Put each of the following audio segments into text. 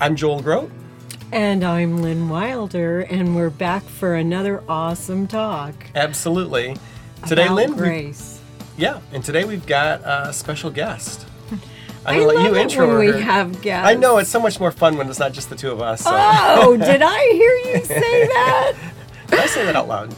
I'm Joel Groat. And I'm Lynn Wilder, and we're back for another awesome talk. Absolutely. Today, about Lynn. we- yeah, and today we've got a special guest. I'm gonna love let you intro when we have guests. I know it's so much more fun when it's not just the two of us. So. Oh, did I hear you say that? Did I say that out loud?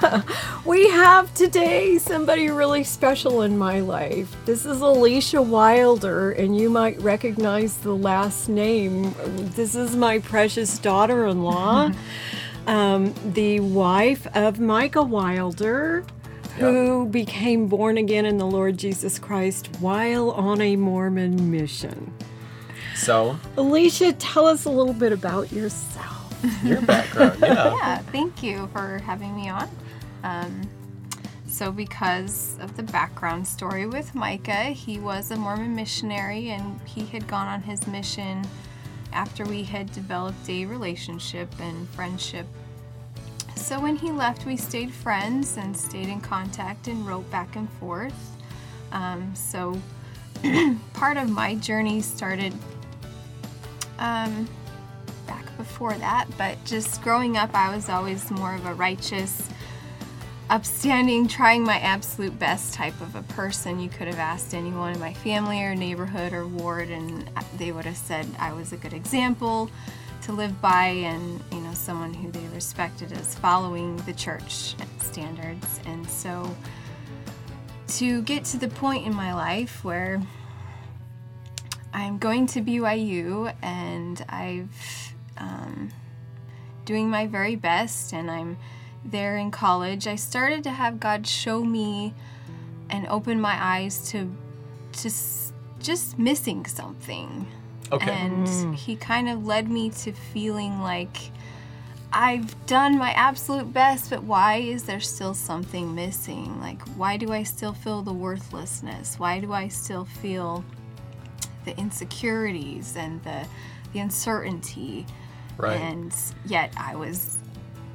We have today somebody really special in my life. This is Alicia Wilder, and you might recognize the last name. This is my precious daughter in law, um, the wife of Micah Wilder, who became born again in the Lord Jesus Christ while on a Mormon mission. So, Alicia, tell us a little bit about yourself. your background, yeah. Yeah, thank you for having me on. Um, so, because of the background story with Micah, he was a Mormon missionary and he had gone on his mission after we had developed a relationship and friendship. So, when he left, we stayed friends and stayed in contact and wrote back and forth. Um, so, part of my journey started um, back before that, but just growing up, I was always more of a righteous, upstanding, trying my absolute best type of a person. You could have asked anyone in my family or neighborhood or ward, and they would have said I was a good example to live by and you know someone who they respected as following the church standards and so to get to the point in my life where I'm going to BYU and I've um, doing my very best and I'm there in college. I started to have God show me and open my eyes to just just missing something. Okay. And mm. he kind of led me to feeling like I've done my absolute best, but why is there still something missing? Like, why do I still feel the worthlessness? Why do I still feel the insecurities and the, the uncertainty? Right. And yet I was,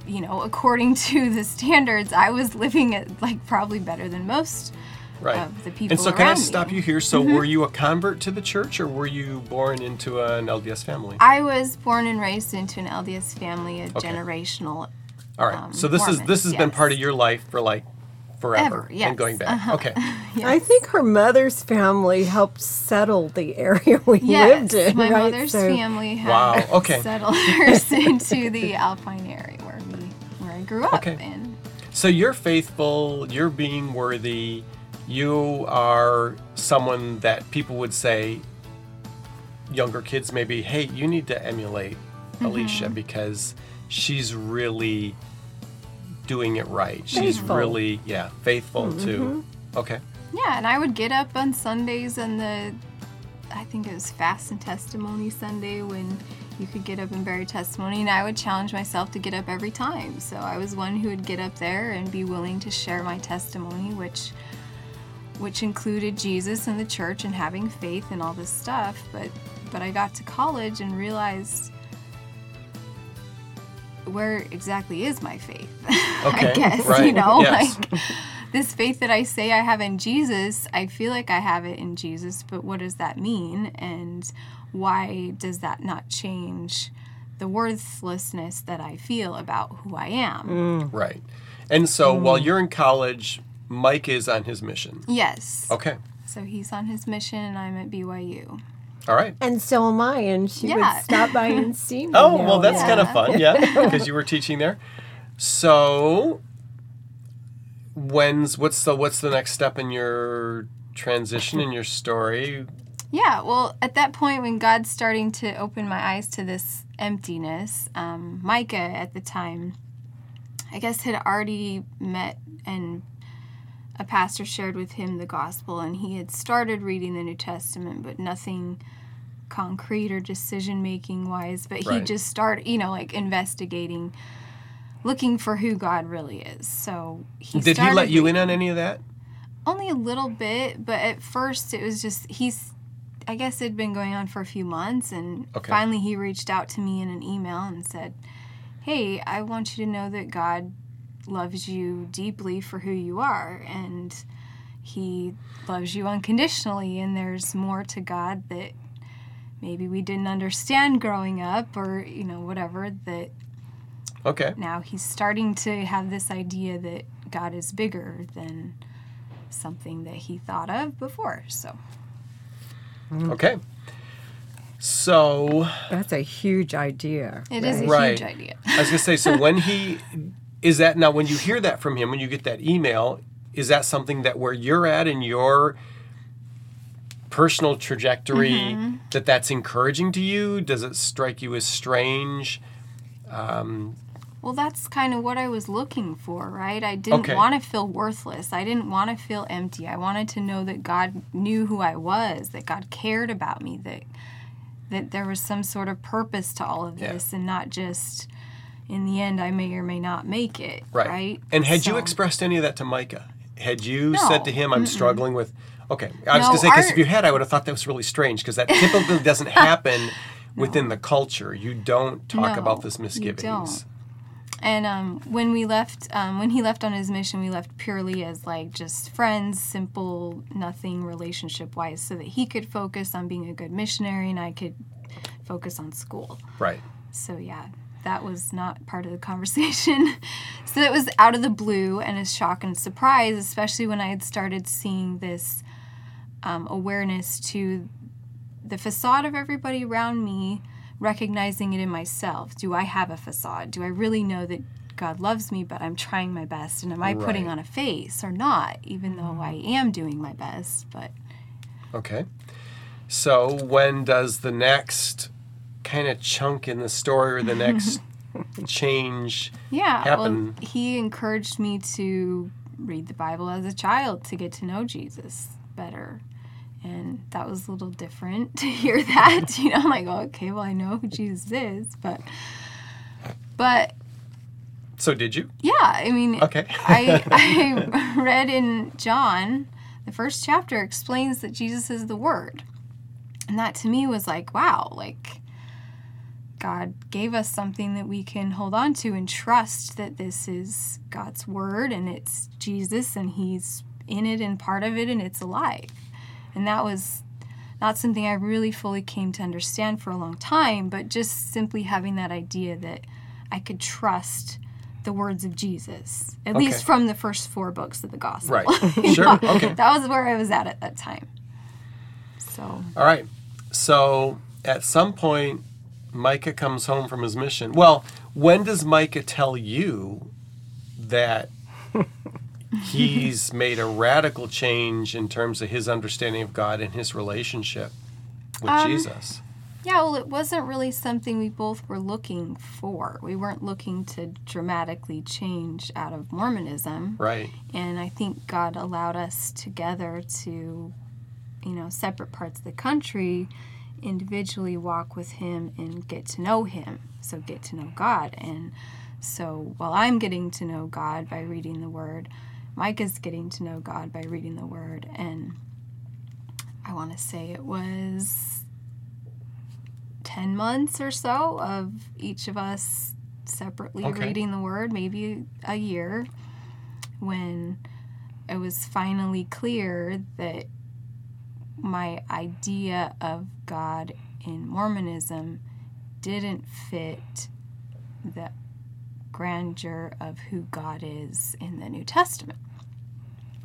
you know, according to the standards, I was living it like probably better than most right. of the people and so, can I stop me. you here? So, Mm-hmm. were you a convert to the church, or were you born into an LDS family? I was born and raised into an LDS family, a Okay. generational All right. um, so this is this Mormons, has been part of your life for like forever Ever, yes. and going back. Uh-huh. Okay. I think her mother's family helped settle the area we Yes, lived in. my right? mother's So- family had Wow, okay. settlers into the Alpine area grew up Okay. in. So you're faithful, you're being worthy, you are someone that people would say, younger kids maybe, hey, you need to emulate Alicia Mm-hmm. because she's really doing it right. She's really, yeah, faithful too. Okay. Yeah, and I would get up on Sundays and the I think it was Fast and Testimony Sunday when you could get up and bear testimony and I would challenge myself to get up every time. So I was one who would get up there and be willing to share my testimony which which included Jesus and the church and having faith and all this stuff, but but I got to college and realized where exactly is my faith? Okay, I guess, you know, yes. like this faith that I say I have in Jesus, I feel like I have it in Jesus, but what does that mean? And why does that not change the worthlessness that I feel about who I am? Right. And so while Mm. you're in college, Mike is on his mission. Yes. Okay. So he's on his mission and I'm at BYU. All right. And so am I, and she Yeah. would stop by and see me. Oh, now well, that's and kind of fun, yeah, because you were teaching there. So, when's what's the what's the next step in your transition in your story? Yeah, well, at that point when God's starting to open my eyes to this emptiness, um, Micah at the time, I guess, had already met and a pastor shared with him the gospel, and he had started reading the New Testament, but nothing concrete or decision making wise, but he Right. just started, you know, like investigating, looking for who God really is. So he Did he let you in on any of that? Only a little bit, but at first it was just he's. I guess it'd been going on for a few months, and Okay. finally he reached out to me in an email and said, "Hey, I want you to know that God loves you deeply for who you are, and He loves you unconditionally, and there's more to God that maybe we didn't understand growing up, or you know whatever that." Okay. now he's starting to have this idea that God is bigger than something that he thought of before. So Okay. So That's a huge idea. it is a Right. huge idea. I was gonna say, so when he is that now when you hear that from him, when you get that email, is that something that where you're at in your personal trajectory Mm-hmm. that that's encouraging to you? Does it strike you as strange? Well, that's kind of what I was looking for, right? I didn't Okay. want to feel worthless. I didn't want to feel empty. I wanted to know that God knew who I was, that God cared about me, that that there was some sort of purpose to all of Yeah. this and not just in the end I may or may not make it, Right. right? And had you expressed any of that to Micah? Had you No. said to him, "I'm struggling with"? Okay, I was No, gonna say because if you had, I would have thought that was really strange because that typically doesn't happen within the culture. You don't talk No, about this misgivings. And um, when we left, um, when he left on his mission, we left purely as like just friends, simple, nothing relationship wise, so that he could focus on being a good missionary and I could focus on school. Right. So yeah, that was not part of the conversation. so it was out of the blue and a shock and surprise, especially when I had started seeing this um, awareness to the facade of everybody around me, recognizing it in myself. Do I have a facade? Do I really know that God loves me, but I'm trying my best? And am I putting on a face or not, even though I mm. am doing my best? But Okay. So when does the next kind of chunk in the story or the next change? Yeah, happen. well, he encouraged me to read the Bible as a child to get to know Jesus better. And that was a little different to hear that. You know, I'm like, oh, okay, well, I know who Jesus is, but, but So did you? yeah, I mean, Okay. I, I read in John, the first chapter explains that Jesus is the Word. And that to me was like, wow, like God gave us something that we can hold on to and trust that this is God's Word and it's Jesus and He's in it and part of it and it's alive. And that was not something I really fully came to understand for a long time, but just simply having that idea that I could trust the words of Jesus, at Okay. least from the first four books of the gospel. Right. Sure. Okay. That was where I was at at that time. So, All right. So at some point, Micah comes home from his mission. Well, when does Micah tell you that he's made a radical change in terms of his understanding of God and his relationship with Um, Jesus? yeah, well, it wasn't really something we both were looking for. We weren't looking to dramatically change out of Mormonism. Right. And I think God allowed us together to, you know, separate parts of the country, individually walk with Him and get to know Him. So get to know God. And so while I'm getting to know God by reading the Word, Mike is getting to know God by reading the Word. And I want to say it was 10 months or so of each of us separately Okay. reading the Word, maybe a year when it was finally clear that my idea of God in Mormonism didn't fit the grandeur of who God is in the New Testament.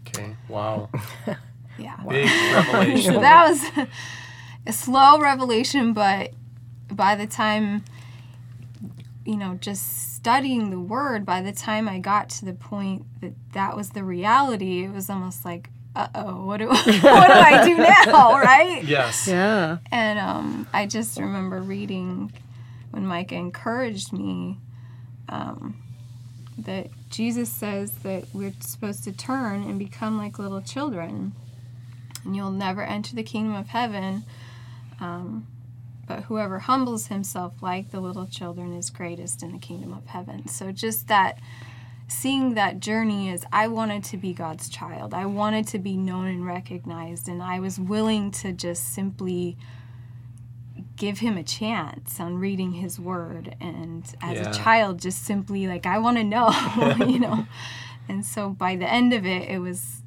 Okay. Wow. Yeah. Big revelation. So that was a slow revelation, but by the time, you know, just studying the word, by the time I got to the point that that was the reality, it was almost like, uh oh, what do, what do I do now, right? yes. Yeah. And um, I just remember reading when Micah encouraged me um, that Jesus says that we're supposed to turn and become like little children, and you'll never enter the kingdom of heaven um, but whoever humbles himself like the little children is greatest in the kingdom of heaven. So just that seeing that journey is I wanted to be God's child. I wanted to be known and recognized and I was willing to just simply give him a chance on reading his word and as Yeah. a child just simply like I want to know, you know. And so by the end of it it was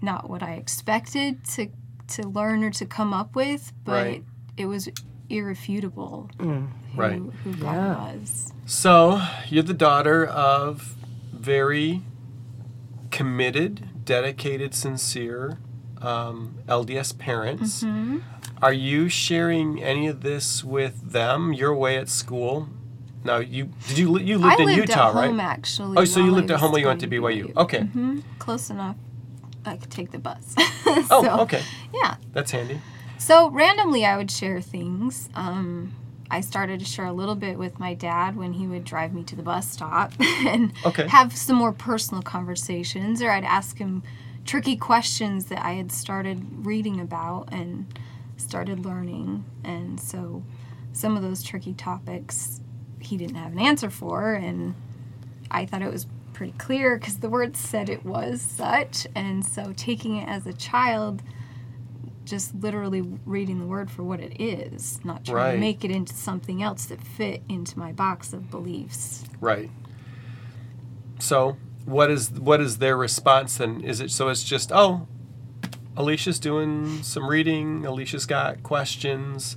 not what I expected to to learn or to come up with, but Right. it was irrefutable who, Right. who God Yeah. was. So, you're the daughter of very committed, dedicated, sincere um, LDS parents. Mm-hmm. Are you sharing any of this with them? Your way at school? Now, you did you you lived I in lived Utah, at home right? actually. Oh, so you lived at home while you went to BYU. Okay. hmm Close enough. I could take the bus. Oh, okay. Yeah. That's handy. So randomly, I would share things. Um, I started to share a little bit with my dad when he would drive me to the bus stop and Okay. have some more personal conversations, or I'd ask him tricky questions that I had started reading about and started learning. And so some of those tricky topics he didn't have an answer for, and I thought it was pretty clear because the word said it was such. And so taking it as a child, just literally reading the word for what it is, not trying Right. to make it into something else that fit into my box of beliefs. Right. So, what is what is their response then? Is it so it's just, "Oh, Alicia's doing some reading, Alicia's got questions."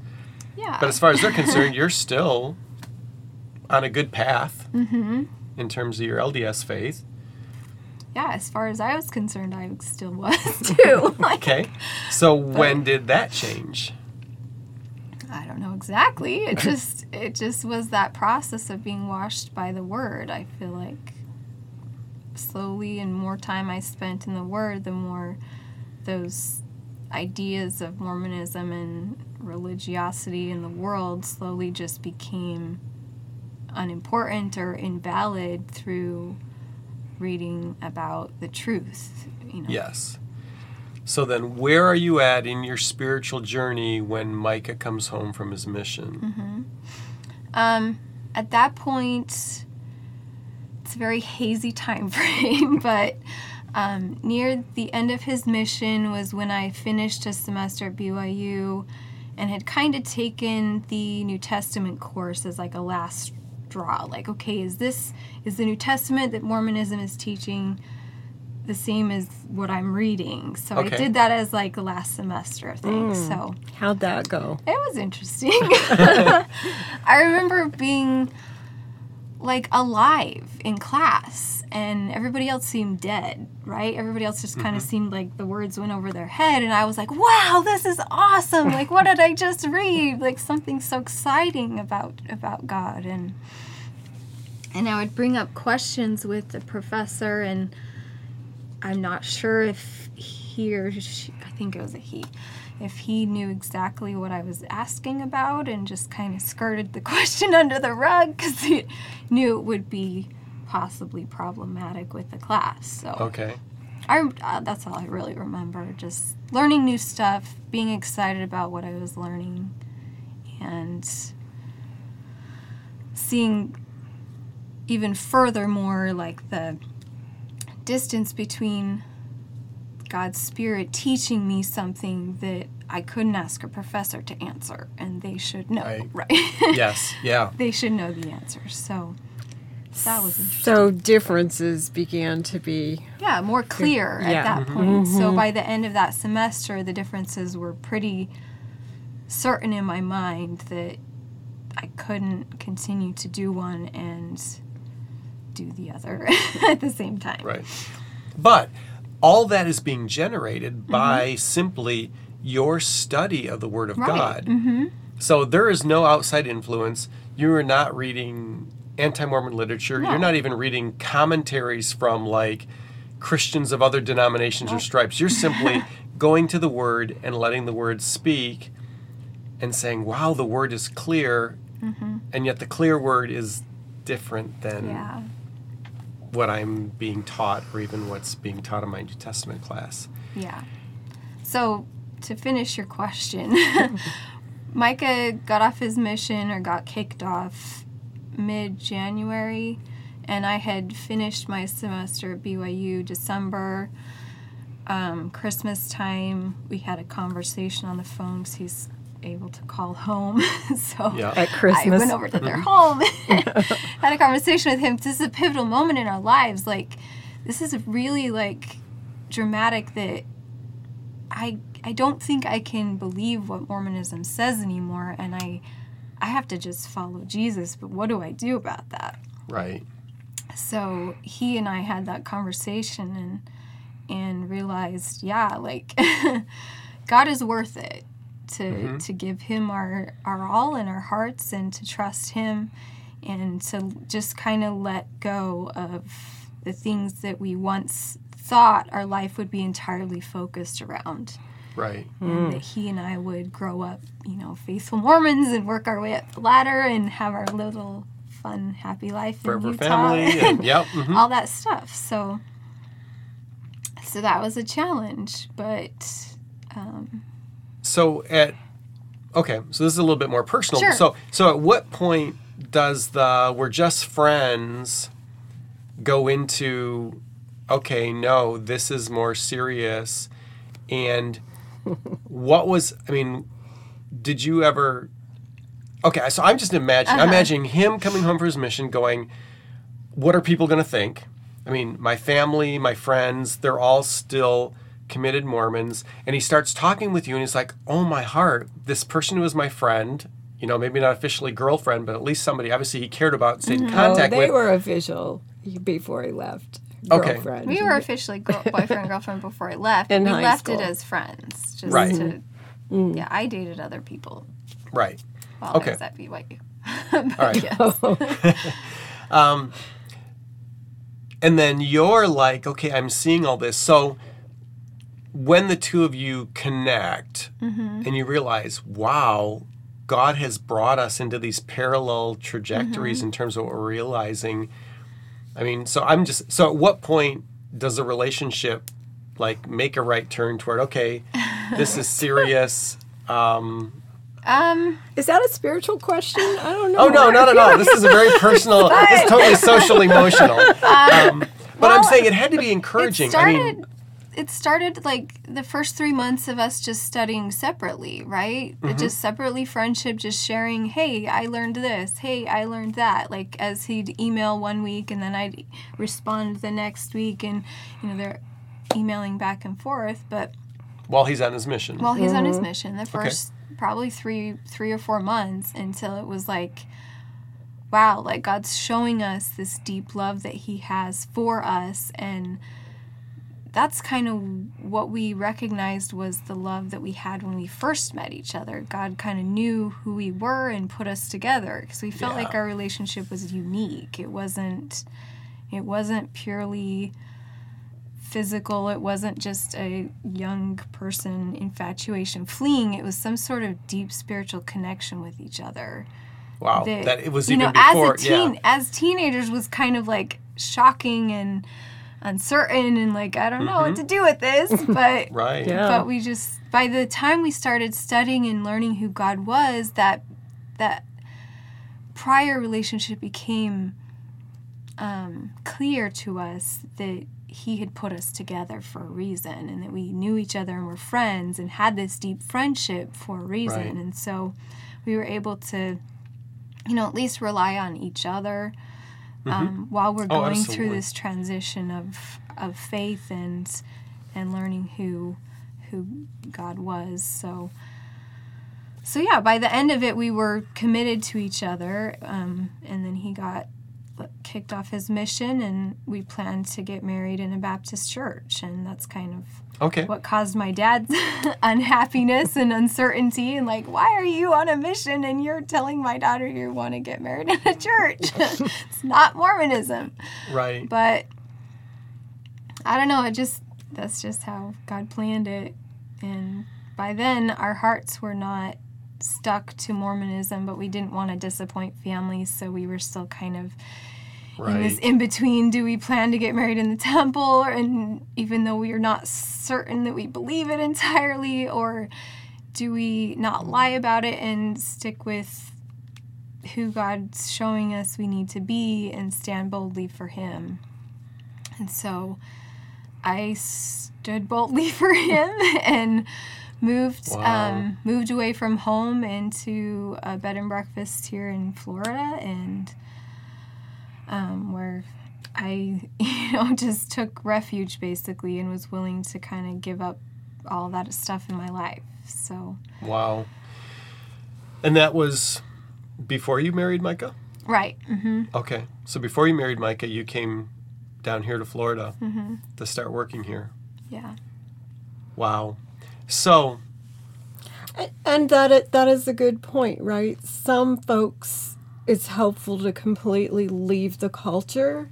Yeah. But as far as they're concerned, you're still on a good path mm-hmm. in terms of your LDS faith. yeah, as far as I was concerned, I still was too. like, Okay. So when did that change? I don't know exactly. It just it just was that process of being washed by the word. I feel like slowly and more time I spent in the word, the more those ideas of Mormonism and religiosity in the world slowly just became unimportant or invalid through reading about the truth. You know. Yes. So then where are you at in your spiritual journey when Micah comes home from his mission? Um, at that point, it's a very hazy time frame, but um, near the end of his mission was when I finished a semester at BYU and had kind of taken the New Testament course as like a last straw. Like, okay, is this is the New Testament that Mormonism is teaching the same as what I'm reading? So Okay. I did that as like a last semester thing. So How'd that go? it was interesting. I remember being like alive in class and everybody else seemed dead, right? Everybody else just kind of mm-hmm. seemed like the words went over their head and I was like, "Wow, this is awesome. Like what did I just read? Like something so exciting about about God." And and I would bring up questions with the professor and I'm not sure if he or she, I think it was a he, if he knew exactly what I was asking about and just kind of skirted the question under the rug because he knew it would be possibly problematic with the class. So Okay. I, uh, that's all I really remember. Just learning new stuff, being excited about what I was learning, and seeing even furthermore like the distance between God's Spirit teaching me something that I couldn't ask a professor to answer, and they should know, Right. right? Yes. Yeah. they should know the answers. So that was interesting. So differences began to be Yeah, more clear at Yeah. that point. Mm-hmm. So by the end of that semester, the differences were pretty certain in my mind that I couldn't continue to do one and do the other at the same time. Right. But all that is being generated by simply your study of the Word of Mm-hmm. God. So there is no outside influence. You are not reading anti Mormon literature. No. You're not even reading commentaries from like Christians of other denominations or stripes. You're simply going to the Word and letting the Word speak and saying, wow, the Word is clear. And yet the clear Word is different than Yeah. What I'm being taught or even what's being taught in my New Testament class. Yeah. So to finish your question, Micah got off his mission or got kicked off mid January, and I had finished my semester at BYU December. Um, Christmas time, we had a conversation on the phone because he's able to call home. so Yeah. At I Christmas. went over to their mm-hmm. home, had a conversation with him. This is a pivotal moment in our lives. Like, this is really like dramatic that I I don't think I can believe what Mormonism says anymore, and I I have to just follow Jesus. But what do I do about that? Right. So he and I had that conversation and and realized, yeah, like God is worth it to mm-hmm. to give him our our all in our hearts and to trust him and to just kind of let go of the things that we once thought our life would be entirely focused around Right. and mm. that he and I would grow up, you know, faithful Mormons and work our way up the ladder and have our little fun, happy life in Forever Utah family. And, yep. mhm. all that stuff. So, so that was a challenge, but um, So at okay, so this is a little bit more personal. Sure. So so at what point does the we're just friends go into okay, no, this is more serious and what was I mean, did you ever Okay, so I'm just imagining I'm uh-huh. imagining him coming home for his mission going what are people going to think? I mean, my family, my friends, they're all still committed Mormons. And he starts talking with you, and he's like, Oh, my heart, this person who was my friend, you know, maybe not officially girlfriend, but at least somebody obviously he cared about, stayed in mm-hmm. Oh, contact they with. were official before he left. Okay. We were officially girl, boyfriend girlfriend before I left. In we high left school. it as friends, just Right. to. Mm-hmm. Mm. Yeah, I dated other people right. while Okay. I was at BYU. All right. Oh. um, and then you're like, okay, I'm seeing all this. So when the two of you connect and you realize, wow, God has brought us into these parallel trajectories in terms of what we're realizing. I mean, so I'm just, so at what point does a relationship like make a right turn toward, okay, this is serious? Um, Um, Is that a spiritual question? I don't know. Oh no, not at all. This is a very personal. it's totally social emotional. Um, but I'm saying it had to be encouraging. It started. I mean, it started like the first three months of us just studying separately, right? Mm-hmm. Just separately friendship, just sharing. Hey, I learned this. Hey, I learned that. Like as he'd email one week and then I'd respond the next week, and you know they're emailing back and forth. But while he's on his mission. while he's on his mission, the first probably three three or four months until it was like wow like god's showing us this deep love that he has for us and that's kind of what we recognized was the love that we had when we first met each other god kind of knew who we were and put us together because we felt like our relationship was unique it wasn't it wasn't purely physical. It wasn't just a young person infatuation fleeing. It was some sort of deep spiritual connection with each other. wow, that, that it was you even know, before. as a teen, yeah, as teenagers was kind of like shocking and uncertain and like I don't know what to do with this, but right. Yeah. but we just by the time we started studying and learning who God was, that that prior relationship became um, clear to us that He had put us together for a reason, and that we knew each other and were friends and had this deep friendship for a reason, Right. and so we were able to, you know, at least rely on each other. Um, while we're Oh, going through this transition of of faith and and learning who who God was. So so yeah, by the end of it, we were committed to each other, um, and then he got kicked off his mission, and we planned to get married in a Baptist church, and that's kind of Okay. what caused my dad's unhappiness and uncertainty and like why are you on a mission and you're telling my daughter you want to get married in a church it's not mormonism Right. but i don't know it just that's just how god planned it and by then our hearts were not stuck to mormonism but we didn't want to disappoint families so we were still kind of in this in between do we plan to get married in the temple and even though we are not certain that we believe it entirely or do we not lie about it and stick with who God's showing us we need to be and stand boldly for Him? And so I stood boldly for Him and moved Wow. um, moved away from home into a bed and breakfast here in Florida and um, where I you know just took refuge basically and was willing to kind of give up all that stuff in my life. So Wow. And that was before you married Micah? right, Mm-hmm. Okay. So before you married Micah, you came down here to Florida Mm-hmm. to start working here. yeah, Wow. So, And that it, that is a good point, right? Some folks, it's helpful to completely leave the culture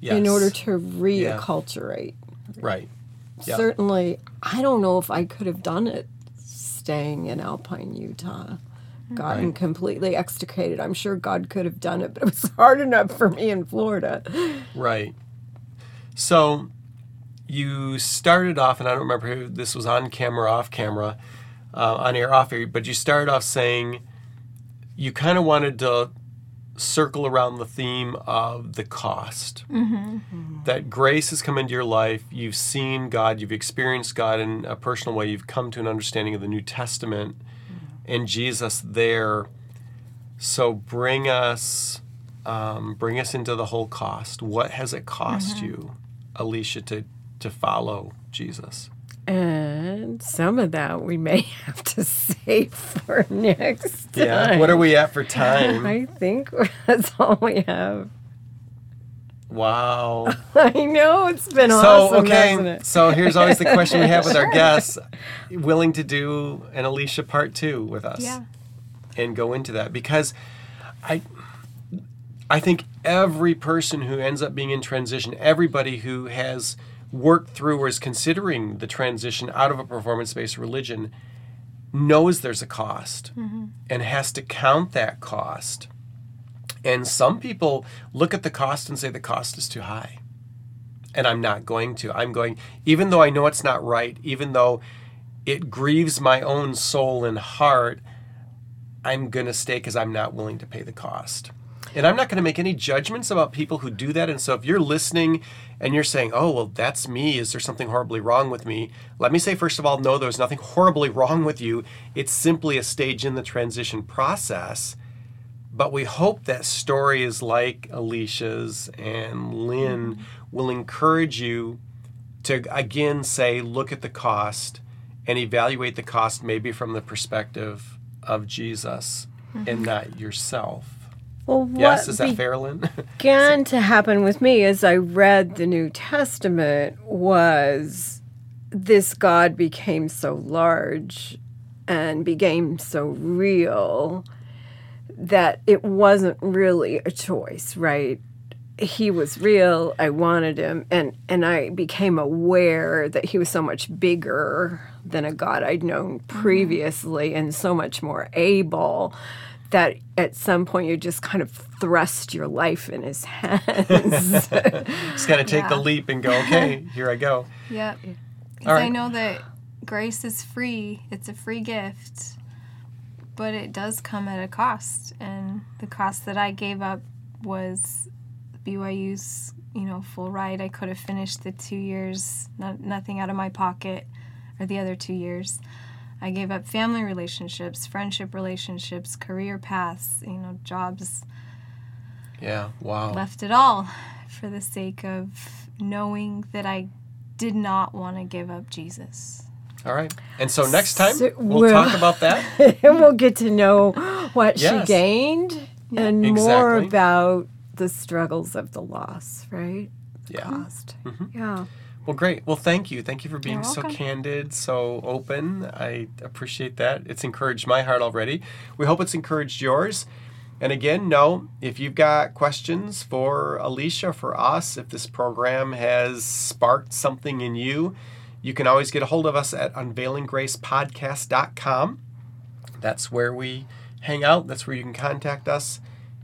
yes. in order to reacculturate. Right. Yeah. Certainly, I don't know if I could have done it staying in Alpine, Utah. Gotten Right. completely extricated. I'm sure God could have done it, but it was hard enough for me in Florida. Right. So you started off, and I don't remember who this was on camera, off camera, uh, on air, off air, but you started off saying you kind of wanted to circle around the theme of the cost. That grace has come into your life, you've seen God, you've experienced God in a personal way, you've come to an understanding of the New Testament and Jesus there. So bring us um, bring us into the whole cost. What has it cost you, Alicia, to to follow Jesus? And some of that we may have to save for next time. Yeah. What are we at for time? I think that's all we have. Wow. I know it's been So awesome, okay. hasn't it? So here's always the question we have with our guests: willing to do an Alicia part two with us? yeah, and go into that because I I think every person who ends up being in transition, everybody who has worked through or is considering the transition out of a performance-based religion knows there's a cost mm-hmm. and has to count that cost. And some people look at the cost and say the cost is too high. And I'm not going to. I'm going even though I know it's not right, even though it grieves my own soul and heart, I'm going to stay because I'm not willing to pay the cost. And I'm not going to make any judgments about people who do that. And so if you're listening and you're saying, oh, well, that's me, is there something horribly wrong with me? Let me say, first of all, no, there's nothing horribly wrong with you. It's simply a stage in the transition process. But we hope that stories like Alicia's and Lynn will encourage you to again say, look at the cost and evaluate the cost maybe from the perspective of Jesus and mm-hmm. not yourself. Well, what Yes, is that fair, Lynn? began to happen with me as I read the New Testament was this God became so large and became so real that it wasn't really a choice, right? He was real. I wanted him, and and I became aware that he was so much bigger than a God I'd known mm-hmm. previously, and so much more able. That at some point you just kind of thrust your life in his hands. Just got to take the leap and go, okay, here I go. yep. All Because I know that grace is free. It's a free gift, but it does come at a cost, and the cost that I gave up was BYU's, you know, full ride. I could have finished the two years, not, nothing out of my pocket, or the other two years. I gave up family relationships, friendship relationships, career paths, you know, jobs, Yeah, wow. left it all for the sake of knowing that I did not want to give up Jesus. All right. And so next time So- we'll well- talk about that. and we'll get to know what Yes. she gained and more about the struggles of the loss, right? Yeah. Cost. Mm-hmm. Yeah. Well, great. Well, thank you. Thank you for being so candid, so open. I appreciate that. It's encouraged my heart already. We hope it's encouraged yours. And again, no, if you've got questions for Alicia, for us, if this program has sparked something in you, you can always get a hold of us at unveilinggracepodcast.com. That's where we hang out. That's where you can contact us.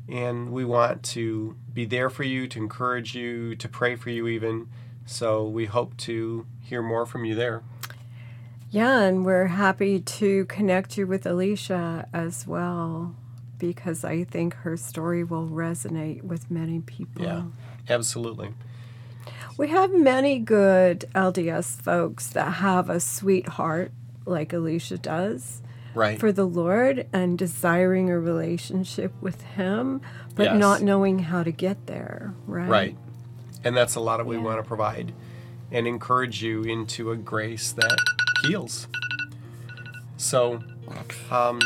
And we want to be there for you, to encourage you, to pray for you, even. So we hope to hear more from you there. Yeah, and we're happy to connect you with Alicia as well because I think her story will resonate with many people. Yeah, absolutely. We have many good LDS folks that have a sweet heart like Alicia does Right. for the Lord and desiring a relationship with Him, but Yes. not knowing how to get there, right? Right. And that's a lot of what we want to provide and encourage you into a grace that heals. So, um,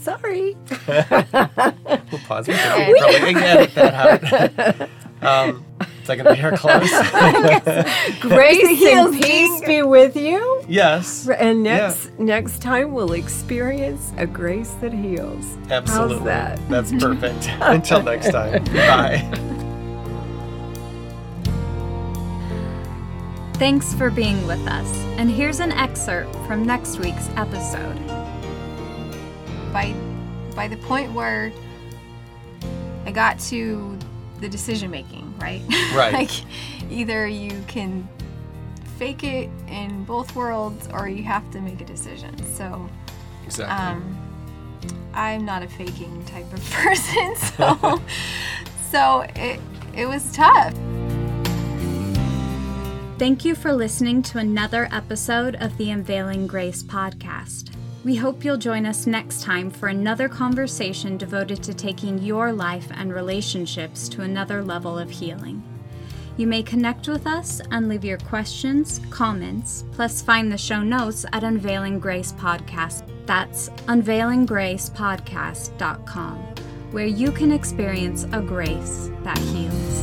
Sorry. we'll pause. We can edit that out. Um, is that going to be our close? Grace and peace be with you. yes. And next next time we'll experience a grace that heals. Absolutely. How's that? That's perfect. Until next time. Bye. Thanks for being with us. And here's an excerpt from next week's episode. by by the point where I got to the decision making, right? Right. like either you can fake it in both worlds or you have to make a decision. So Exactly. um, I'm not a faking type of person, so so it it was tough. Thank you for listening to another episode of the Unveiling Grace podcast. We hope you'll join us next time for another conversation devoted to taking your life and relationships to another level of healing. You may connect with us and leave your questions, comments, plus find the show notes at Unveiling Grace Podcast. That's unveilinggracepodcast.com, where you can experience a grace that heals.